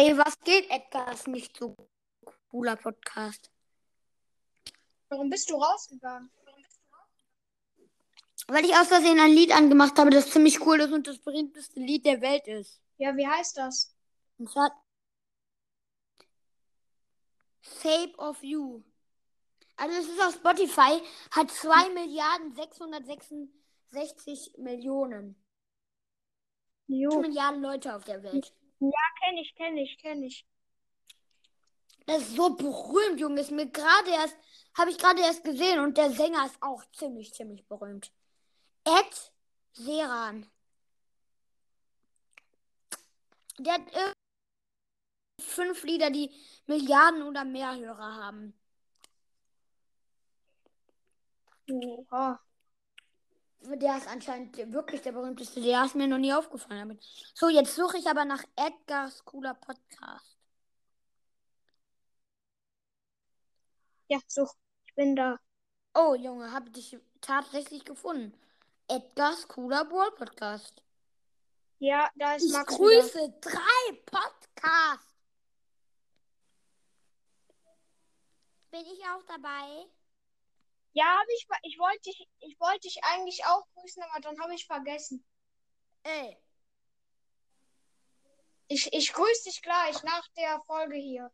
Ey, was geht, Edgar? Ist nicht so cooler Podcast. Warum bist du rausgegangen? Weil ich aus Versehen ein Lied angemacht habe, das ziemlich cool ist und das berühmteste Lied der Welt ist. Ja, wie heißt das? Und zwar Shape of You. Also es ist auf Spotify, hat 2 Milliarden 666 Millionen. Jo. Milliarden Leute auf der Welt. Kenn ich, kenn ich, kenn ich. Das ist so berühmt, Junge. Ist mir gerade erst, habe ich gerade erst gesehen und der Sänger ist auch ziemlich, ziemlich berühmt. Ed Seran. Der hat irgendwie fünf Lieder, die Milliarden oder mehr Hörer haben. Oha. Der ist anscheinend wirklich der berühmteste. Der ist mir noch nie aufgefallen. Damit. So, jetzt suche ich aber nach Edgars cooler Podcast. Ja, such. Ich bin da. Oh, Junge, habe dich tatsächlich gefunden. Edgars cooler Brawl Podcast. Ja, da ist Ich Max. wieder. grüße drei Podcasts. Bin ich auch dabei? Ja, ich, ich wollte dich, ich wollte dich eigentlich auch grüßen, aber dann habe ich vergessen. Ey. Ich, ich grüße dich gleich nach der Folge hier.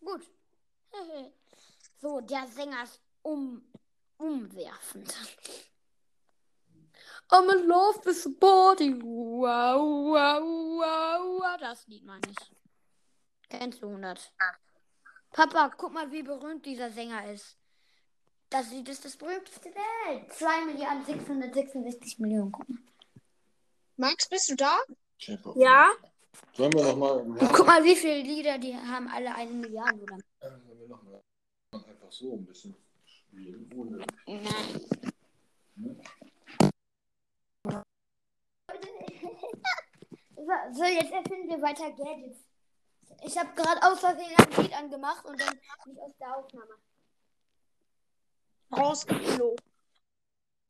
Gut. so, der Sänger ist um, umwerfend. I'm in love with the body. Wow, wow, wow, wow. Das Lied meine ich. Kennst du 100? Papa, guck mal, wie berühmt dieser Sänger ist. Das Lied ist das berühmteste der Welt. 2 Milliarden 666 Millionen. Guck mal. Max, bist du da? Ja? Sollen wir nochmal. Und guck mal, wie viele Lieder, die haben alle eine Milliarde. Oder? Sollen wir nochmal einfach so ein bisschen spielen? Ohne. Nein. So, so, jetzt erfinden wir weiter Gadgets. Ich habe gerade aus Versehen ein Lied angemacht und dann nicht aus der Aufnahme. Rausgeflogen.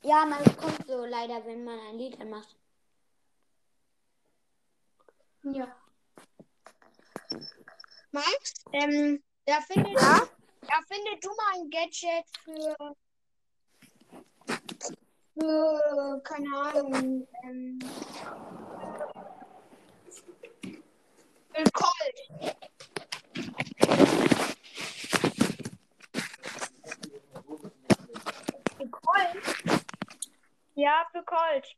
Ja, man kommt so leider, wenn man ein Lied anmacht. Ja. Max, ähm, erfinde, erfinde du mal ein Gadget für, für keine Ahnung, ähm, für Colt. Für Colt? Ja, für Colt.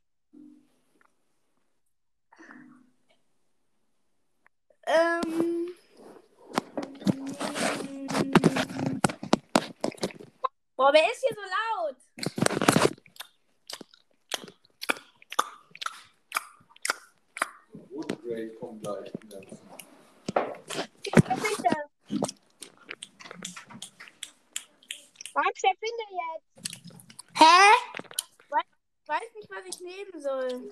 Ähm. Boah, wer ist hier so laut? Woodgrade kommt gleich. Erfinde. Max, erfinde jetzt. Hä? Ich weiß nicht, was ich nehmen soll.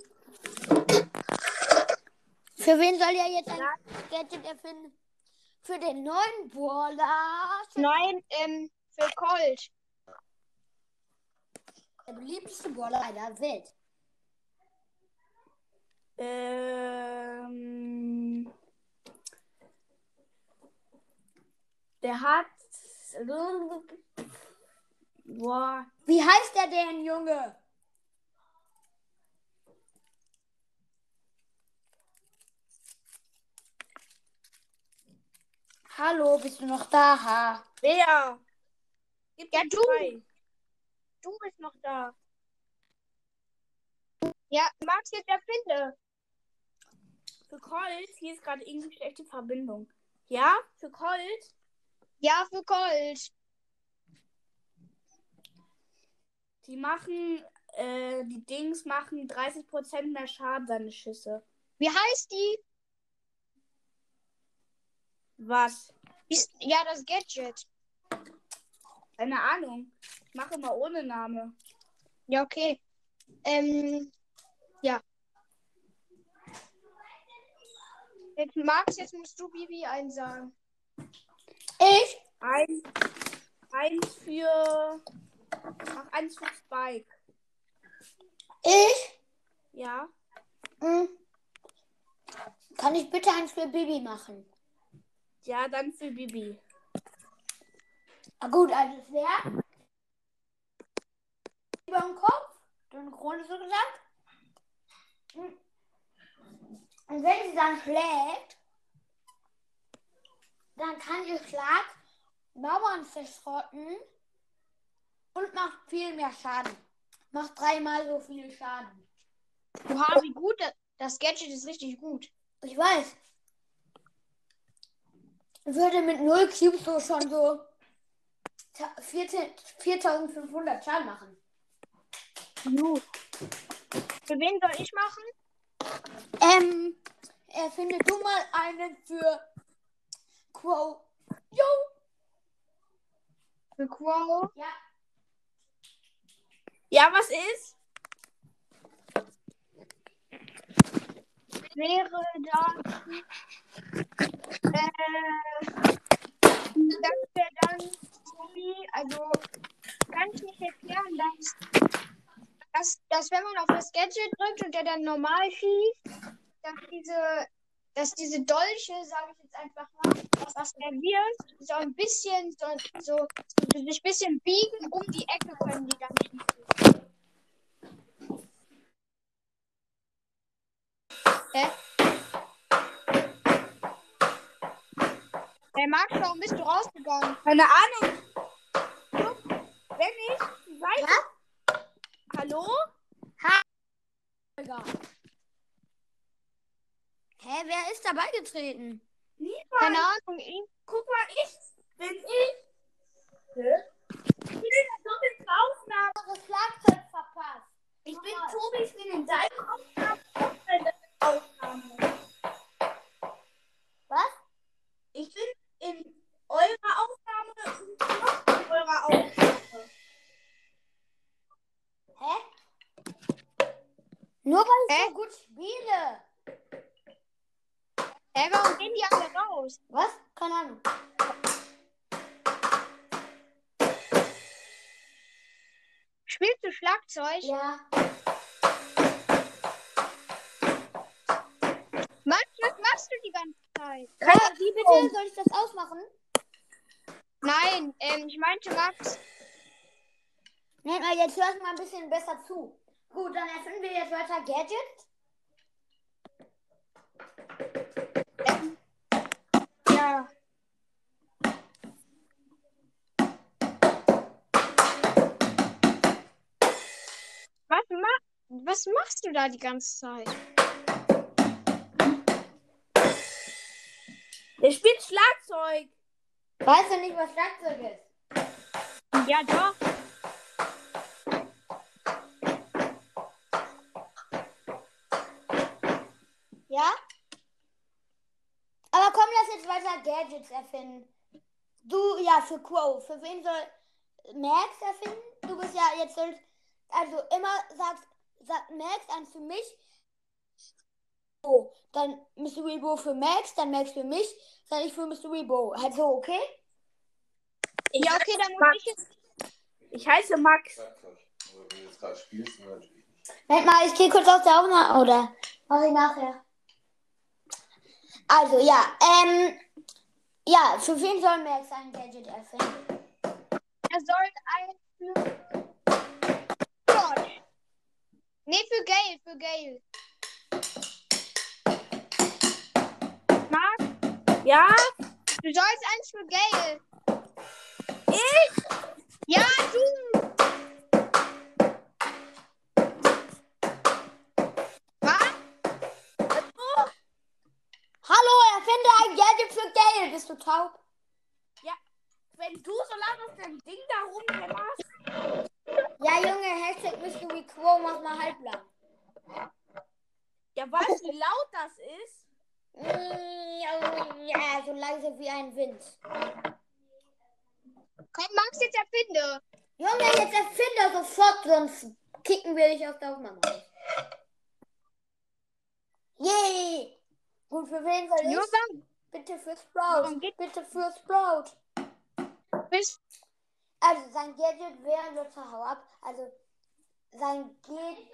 Für wen soll er jetzt ein Gadget erfinden? Für den neuen Brawler. Nein, ähm, für Colt. Der beliebteste Brawler der Welt. Ähm. Der hat. Boah. Wie heißt der denn, Junge? Hallo, bist du noch da? Ha? Wer? Gib Ja, du. zwei. Du bist noch da. Ja, Max, jetzt erfinde. Für Colt, hier ist gerade irgendwie schlechte Verbindung. Ja? Für Colt? Ja, für Colt. Die machen. Äh, die Dings machen 30% mehr Schaden, seine Schüsse. Wie heißt die? Was? Ist, ja, das Gadget. Keine Ahnung. Ich mache mal ohne Name. Ja, okay. Ähm, ja. Jetzt, Max, jetzt musst du Bibi einsagen. Ich? Ein, eins für. Mach eins für Spike. Ich? Ja. Hm. Kann ich bitte eins für Bibi machen? Ja, dann für Bibi. Ah, gut, also es wäre über den Kopf, den Krone so gesagt. Und wenn sie dann schlägt, dann kann ihr Schlag Mauern verschrotten und macht viel mehr Schaden. Macht dreimal so viel Schaden. Oha, wie gut. Das, das Gadget ist richtig gut. Ich weiß. Würde mit 0 Cubes so schon so ta- 14 4500 Schaden machen. Gut. Für wen soll ich machen? Ähm, erfinde du mal einen für Quo. Jo! Für Quo. Ja. Ja, was ist? Wäre dann. Äh, das wäre dann so wie. Also, kann ich nicht erklären, dass, dass, dass wenn man auf das Gadget drückt und der dann normal schießt, dass diese. Dass diese Dolche, sage ich jetzt einfach mal, was der wirft, so ein bisschen so, so, so sich ein bisschen biegen, um die Ecke können die dann schießen. Hä? Hey Max, warum bist du rausgegangen? Keine Ahnung. Wenn ich die Seite. Hallo? Egal. Hä, wer ist dabei getreten? Niemand. Keine Ahnung, ich, Guck mal, ich. Wenn ich. Hä? Ich bin in Tobis Aufnahme. Das Schlagzeug verpasst. Ich bin Tobi, ich bin Aufnahme. in deiner Aufnahme. Was? Ich bin in eurer Aufnahme und noch in eurer Aufnahme. Hä? Nur weil ich Hä? so gut spiele. hä, warum gehen die alle raus? Was? Keine Ahnung. Spielst du Schlagzeug? Ja. Bitte? Soll ich das ausmachen? Nein, ähm, ich meinte Max. Nein, mal jetzt hörst du mal ein bisschen besser zu. Gut, dann erfinden wir jetzt weiter Gadgets. Ja. Was, ma was machst du da die ganze Zeit? Der spielt Schlagzeug. Weißt du nicht, was Schlagzeug ist? Ja, doch. Ja? Aber komm, lass jetzt weiter Gadgets erfinden. Du, ja, für Quo. Für wen soll Max erfinden? Du bist ja jetzt also immer sagst, sagt Max eins für mich. Oh, dann Mystery Bo für Max, dann Max für mich, dann ich für Mystery Bo. Halt so, okay? Ja, okay, dann muss Max. ich jetzt. Ich heiße Max. Moment mal, ich gehe kurz aus der Aufnahme. Oder mache ich nachher. Also, ja, ähm, ja, für wen soll Max ein Gadget erfinden? Er soll ein für. George. Nee, für Gail, für Gail. Ja? du sollst eins für Gail. Ich? Ja, du! Was? Hallo, erfinde ein Gadget für Geld. Bist du taub? Wenn du so lange auf deinem Ding da rumhämmerst. Ja, Junge, Hashtag Mystery Quo, mach mal halblang. Ja, weißt du, wie laut das ist? Ja, so leise wie ein Wind. Komm, Max, jetzt erfinde. Junge, jetzt erfinde sofort, sonst kicken wir dich aus der Aufnahme. raus. Yay! Gut, für wen soll ich? Warum Bitte für Sprout. Bitte für Sprout. bist Also, sein Gadget wäre Luther Hau ab. Also, sein Gadget.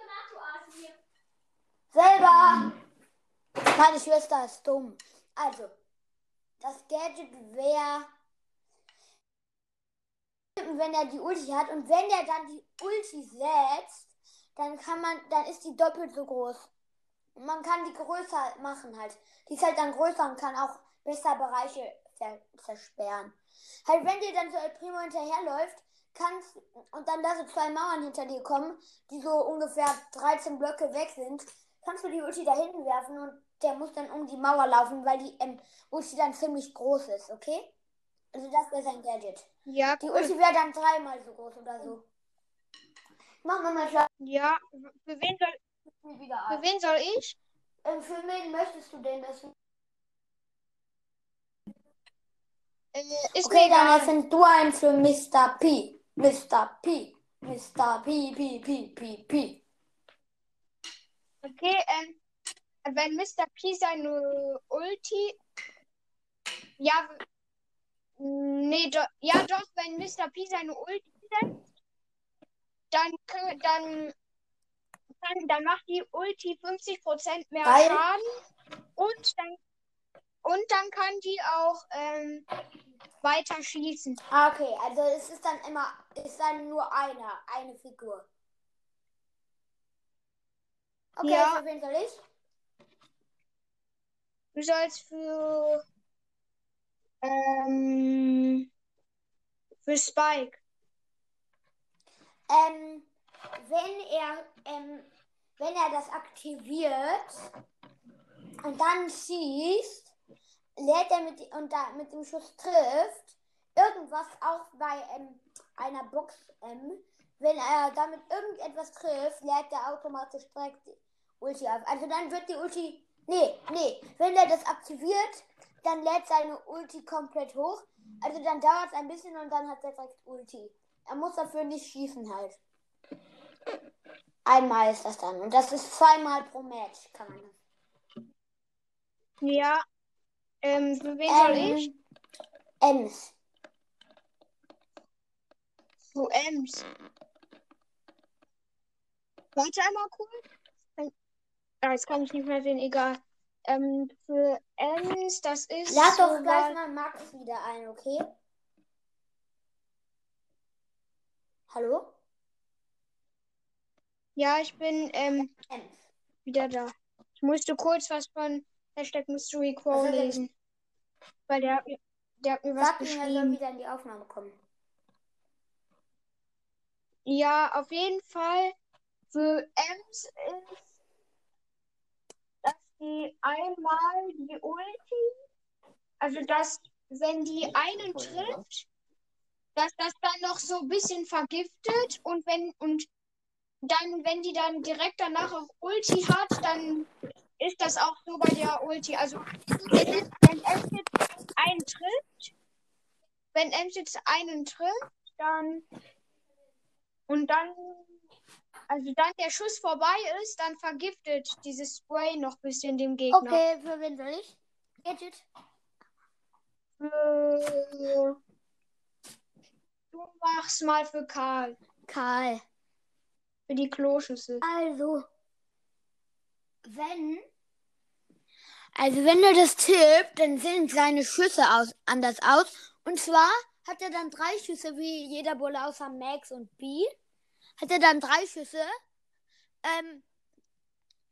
Selber! Meine Schwester ist dumm. Also, das Gadget wäre, wenn er die Ulti hat und wenn er dann die Ulti setzt, dann kann man, dann ist die doppelt so groß. Und man kann die größer machen halt. Die ist halt dann größer und kann auch besser Bereiche zer zersperren. Halt, wenn dir dann so El Primo hinterherläuft, kannst und dann da so zwei Mauern hinter dir kommen, die so ungefähr 13 Blöcke weg sind, kannst du die Ulti da hinten werfen und der muss dann um die Mauer laufen, weil die ähm, Ulti dann ziemlich groß ist, okay? Also das wäre sein Gadget. Ja, Die cool. Ulti wäre dann dreimal so groß oder so. Machen wir mal klar Ja, für wen soll, wieder für wen soll ich? Ähm, für wen möchtest du denn das? Äh, ist Okay, mir dann egal. du einen für Mr. P. Mr. P. Mr. P, P, P, P, P. Okay, ähm, wenn Mr. P seine Ulti. Ja, nee, do, ja doch, wenn Mr. P seine Ulti setzt, dann, dann, dann, dann macht die Ulti 50% mehr Geil. Schaden und dann, und dann kann die auch ähm, weiter schießen. Ah, okay, also es ist dann immer, ist dann nur einer, eine Figur. Okay, Ja. wen soll ich? Du sollst für, ähm, für Spike. Ähm, wenn er, ähm, wenn er das aktiviert und dann schießt, lädt er mit, und da mit dem Schuss trifft, irgendwas auch bei ähm, einer Box, ähm, wenn er damit irgendetwas trifft, lädt er automatisch direkt die Ulti auf. Also dann wird die Ulti, nee, nee, wenn er das aktiviert, dann lädt seine Ulti komplett hoch. Also dann dauert es ein bisschen und dann hat er direkt Ulti. Er muss dafür nicht schießen halt. Einmal ist das dann. Und das ist zweimal pro Match, kann man das. Ja. Ähm, für wen soll ich? Ems. Für Ems. Warte einmal kurz. Ah, jetzt kann ich nicht mehr sehen, egal. Ähm, für Ems, das ist. Lad doch gleich mal Max wieder ein, okay? Hallo? Ja, ich bin ähm, Ems. wieder da. Ich musste kurz was von Hashtag Mystery Crow er- lesen. Weil der, hat mir- der hat mir was Sag ihm, er soll geschrieben. wieder in die Aufnahme kommen. Ja, auf jeden Fall für Ems ist, die einmal die Ulti, also dass, wenn die einen trifft, dass das dann noch so ein bisschen vergiftet und wenn und dann, wenn die dann direkt danach auch Ulti hat, dann ist das auch so bei der Ulti. Also ist, wenn Ems jetzt einen trifft, wenn Ems jetzt einen trifft, dann und dann, also dann der Schuss vorbei ist, dann vergiftet dieses Spray noch ein bisschen dem Gegner. Okay, für wen soll ich? Gadget. Für- Du machst mal für Karl. Karl. Für die Kloschüssel. Also, wenn. Also, wenn er das tippt, dann sehen seine Schüsse aus, anders aus. Und zwar hat er dann drei Schüsse, wie jeder Bulle außer Max und B. Hat er dann drei Schüsse. Ähm,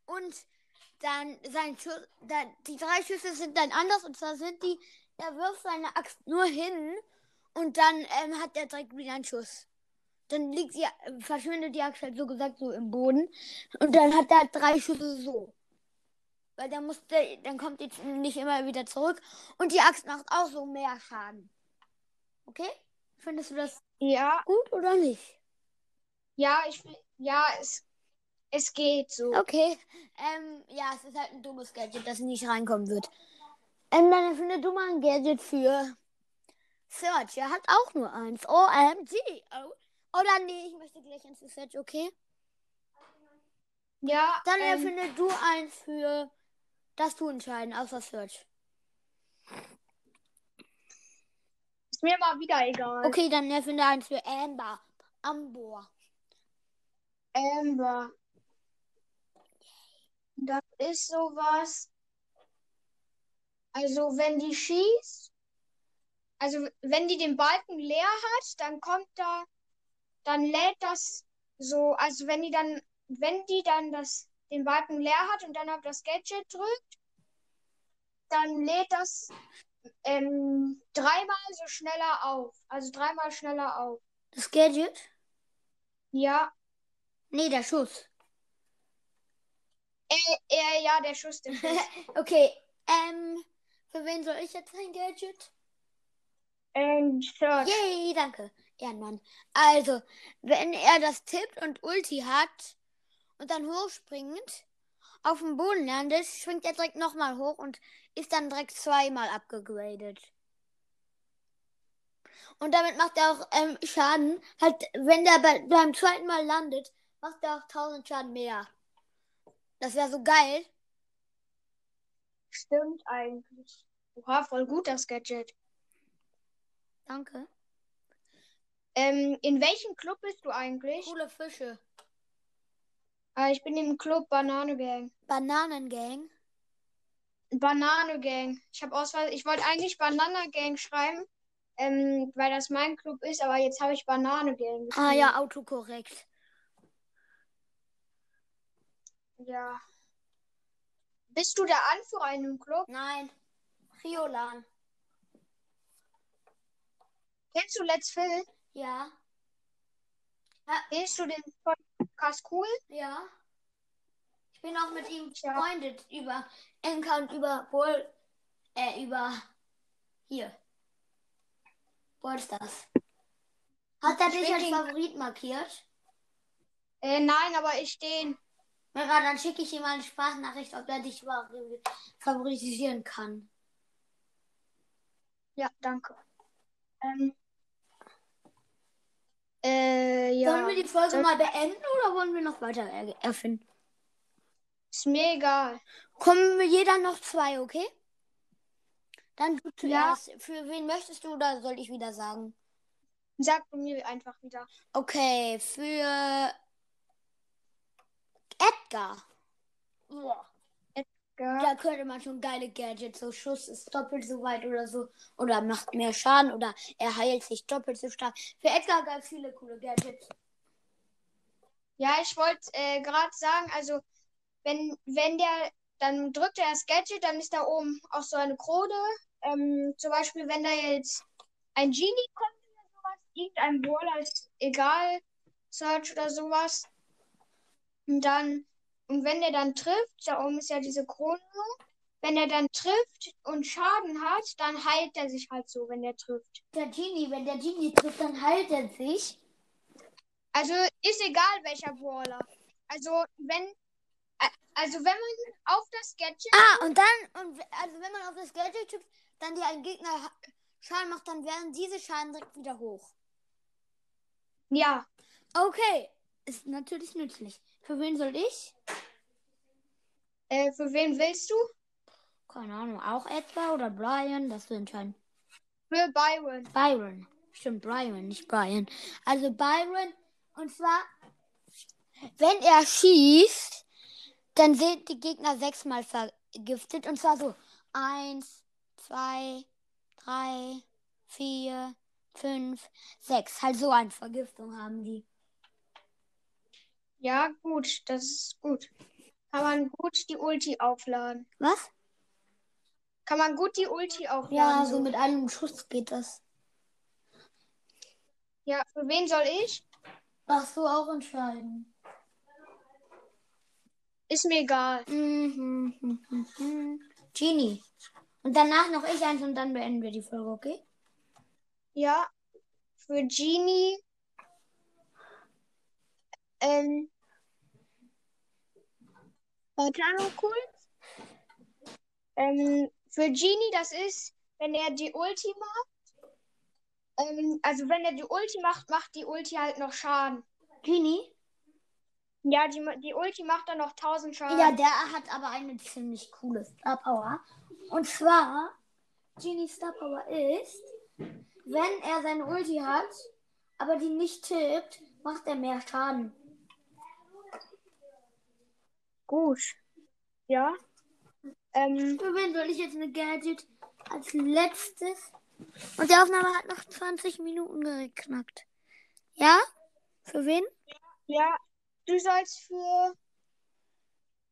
und dann sein Schuss, dann, die drei Schüsse sind dann anders. Und zwar sind die, er wirft seine Axt nur hin und dann ähm, hat er direkt wieder einen Schuss. Dann liegt sie, verschwindet die Axt halt so gesagt so im Boden. Und dann hat er drei Schüsse so. Weil dann musste, dann kommt die nicht immer wieder zurück. Und die Axt macht auch so mehr Schaden. Okay? Findest du das Ja, gut oder nicht? Ja, ich ja, es, es geht so. Okay. Ähm, ja, es ist halt ein dummes Gadget, das nicht reinkommen wird. Ähm, dann finde du mal ein Gadget für Search. Er hat auch nur eins. OMG. Oh. Oder nee, ich möchte gleich eins für Search, okay? Ja, Dann ähm, erfinde du eins für das du entscheiden, außer Search. ist mir mal wieder egal. Okay, dann erfinde eins für Amber. Ambor. Amber. Das ist sowas Also wenn die schießt, also wenn die den Balken leer hat, dann kommt da, dann lädt das so, also wenn die dann, wenn die dann das, den Balken leer hat und dann auf das Gadget drückt, dann lädt das ähm, dreimal so schneller auf. Also dreimal schneller auf. Das Gadget? Ja, Nee, der Schuss. äh, äh, ja, der Schuss, der Schuss. Okay, ähm, für wen soll ich jetzt ein Gadget? ähm, Search. Yay, danke. Ehrenmann. Also, wenn er das tippt und Ulti hat und dann hochspringt, auf dem Boden landet, springt er direkt nochmal hoch und ist dann direkt zweimal abgegradet. Und damit macht er auch ähm, Schaden. Halt, wenn der bei, beim zweiten Mal landet, macht er auch 1000 Schaden mehr. Das wäre so geil. Stimmt eigentlich. Oha, voll gut das Gadget. Danke. Ähm, in welchem Club bist du eigentlich? Coole Fische. Ah, ich bin im Club Banane Gang. Bananengang. Banane Gang. Ich habe Auswahl. Ich wollte eigentlich Banana Gang schreiben, ähm, weil das mein Club ist, aber jetzt habe ich Banane Gang. Ah ja, autokorrekt. Ja. Bist du der Anführer in einem Club? Nein. Riolan. Kennst du Let's Phil? Ja. Kennst du den Podcast cool? Ja. Ich bin auch mit ihm Ja. befreundet über Enka und über Bull. Äh, über. Hier. Ballstars. Hat er Ich dich als Favorit markiert? Äh, nein, aber ich den. Ja, dann schicke ich ihm mal eine Sprachnachricht, ob er dich favorisieren kann. Ja, danke. Ähm. Äh, ja. Wollen wir die Folge Soll- mal beenden oder wollen wir noch weiter er erfinden? Ist mir egal. Kommen wir jeder noch zwei, okay? Dann du Ja. zuerst. Für wen möchtest du oder soll ich wieder sagen? Sag mir einfach wieder. Okay, für Edgar. Boah. Ja. Da könnte man schon geile Gadgets. So Schuss ist doppelt so weit oder so. Oder macht mehr Schaden oder er heilt sich doppelt so stark. Für Edgar gab es viele coole Gadgets. Ja, ich wollte äh, gerade sagen, also wenn, wenn der, dann drückt er das Gadget, dann ist da oben auch so eine Krone. Ähm, zum Beispiel, wenn da jetzt ein Genie kommt oder sowas, irgendein Brawler ist egal, Search oder sowas. Und dann, und wenn der dann trifft, da oben ist ja diese Krone, wenn er dann trifft und Schaden hat, dann heilt er sich halt so, wenn der trifft. Der Genie, wenn der Genie trifft, dann heilt er sich. Also ist egal welcher Brawler. Also wenn also wenn man auf das Gadget Ah, und dann, und also wenn man auf das Gadget tippt, dann dir ein Gegner ha- Schaden macht, dann werden diese Schaden direkt wieder hoch. ja, Okay, ist natürlich nützlich. Für wen soll ich? äh, für wen willst du? Keine Ahnung, auch etwa oder Brian, das wir entscheiden. Für Byron. Byron. Stimmt, Byron, nicht Brian. Also Byron, und zwar, wenn er schießt, dann sind die Gegner sechsmal vergiftet. Und zwar so eins, zwei, drei, vier, fünf, sechs. Halt so eine Vergiftung haben die. Ja, gut, das ist gut. Kann man gut die Ulti aufladen. Was? Kann man gut die Ulti aufladen. Ja, so. mit einem Schuss geht das. Ja, für wen soll ich? Darfst du auch entscheiden. Ist mir egal. Mhm, mhm, mhm, mhm. Genie. Und danach noch ich eins und dann beenden wir die Folge, okay? Ja, für Genie. Ähm. Mal kurz. Ähm, für Genie, das ist, wenn er die Ulti macht. Ähm, also wenn er die Ulti macht, macht die Ulti halt noch Schaden. Genie? Ja, die, die Ulti macht dann noch 1000 Schaden. Ja, der hat aber eine ziemlich coole Star Power. Und zwar, Genie Star Power ist, wenn er seine Ulti hat, aber die nicht tippt, macht er mehr Schaden. Gut. Ja. Ähm, Für wen soll ich jetzt eine Gadget als letztes? Und die Aufnahme hat noch 20 Minuten geknackt. Ja? Für wen? ja, du sollst für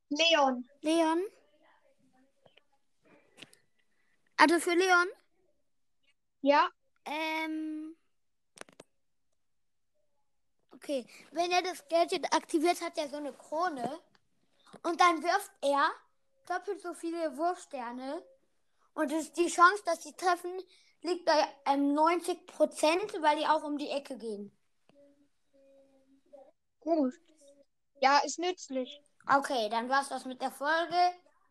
Leon. Leon? Also für Leon? Ja, Ähm. Okay. Wenn er das Gadget aktiviert, hat er so eine Krone. Und dann wirft er doppelt so viele Wurfsterne. Und es, die Chance, dass sie treffen, liegt bei ähm, 90 Prozent, weil die auch um die Ecke gehen. gut. Ja, ist nützlich. Okay, dann war's das mit der Folge.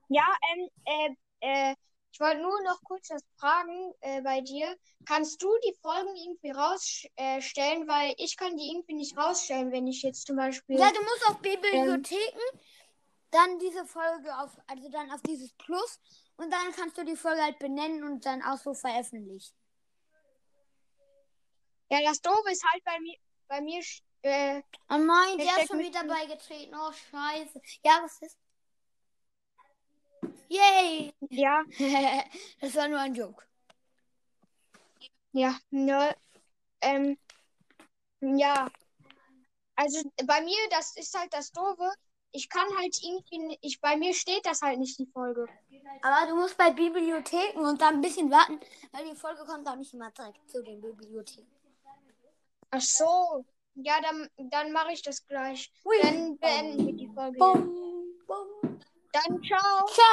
Ja, ähm, äh, äh, ich wollte nur noch kurz was fragen äh, bei dir. Kannst du die Folgen irgendwie rausstellen? Äh, weil ich kann die irgendwie nicht rausstellen, wenn ich jetzt zum Beispiel. Ja, du musst auf Bibliotheken, dann diese Folge auf, also dann auf dieses Plus und dann kannst du die Folge halt benennen und dann auch so veröffentlichen. Ja, das Doofe ist halt bei mir, bei mir, äh, Oh nein, Der ist schon mit wieder beigetreten. Oh, scheiße. Ja, was ist? Yay! ja, das war nur ein Joke. ja, ne, ähm, ja. Also bei mir, das ist halt das Doofe. Ich kann halt irgendwie, ich, bei mir steht das halt nicht, die Folge. Aber du musst bei Bibliotheken und dann ein bisschen warten, weil die Folge kommt auch nicht immer direkt zu den Bibliotheken. Ach so. Ja, dann, dann mache ich das gleich. Hui. Dann beenden wir die Folge. Bum, bum. Dann ciao. Ciao!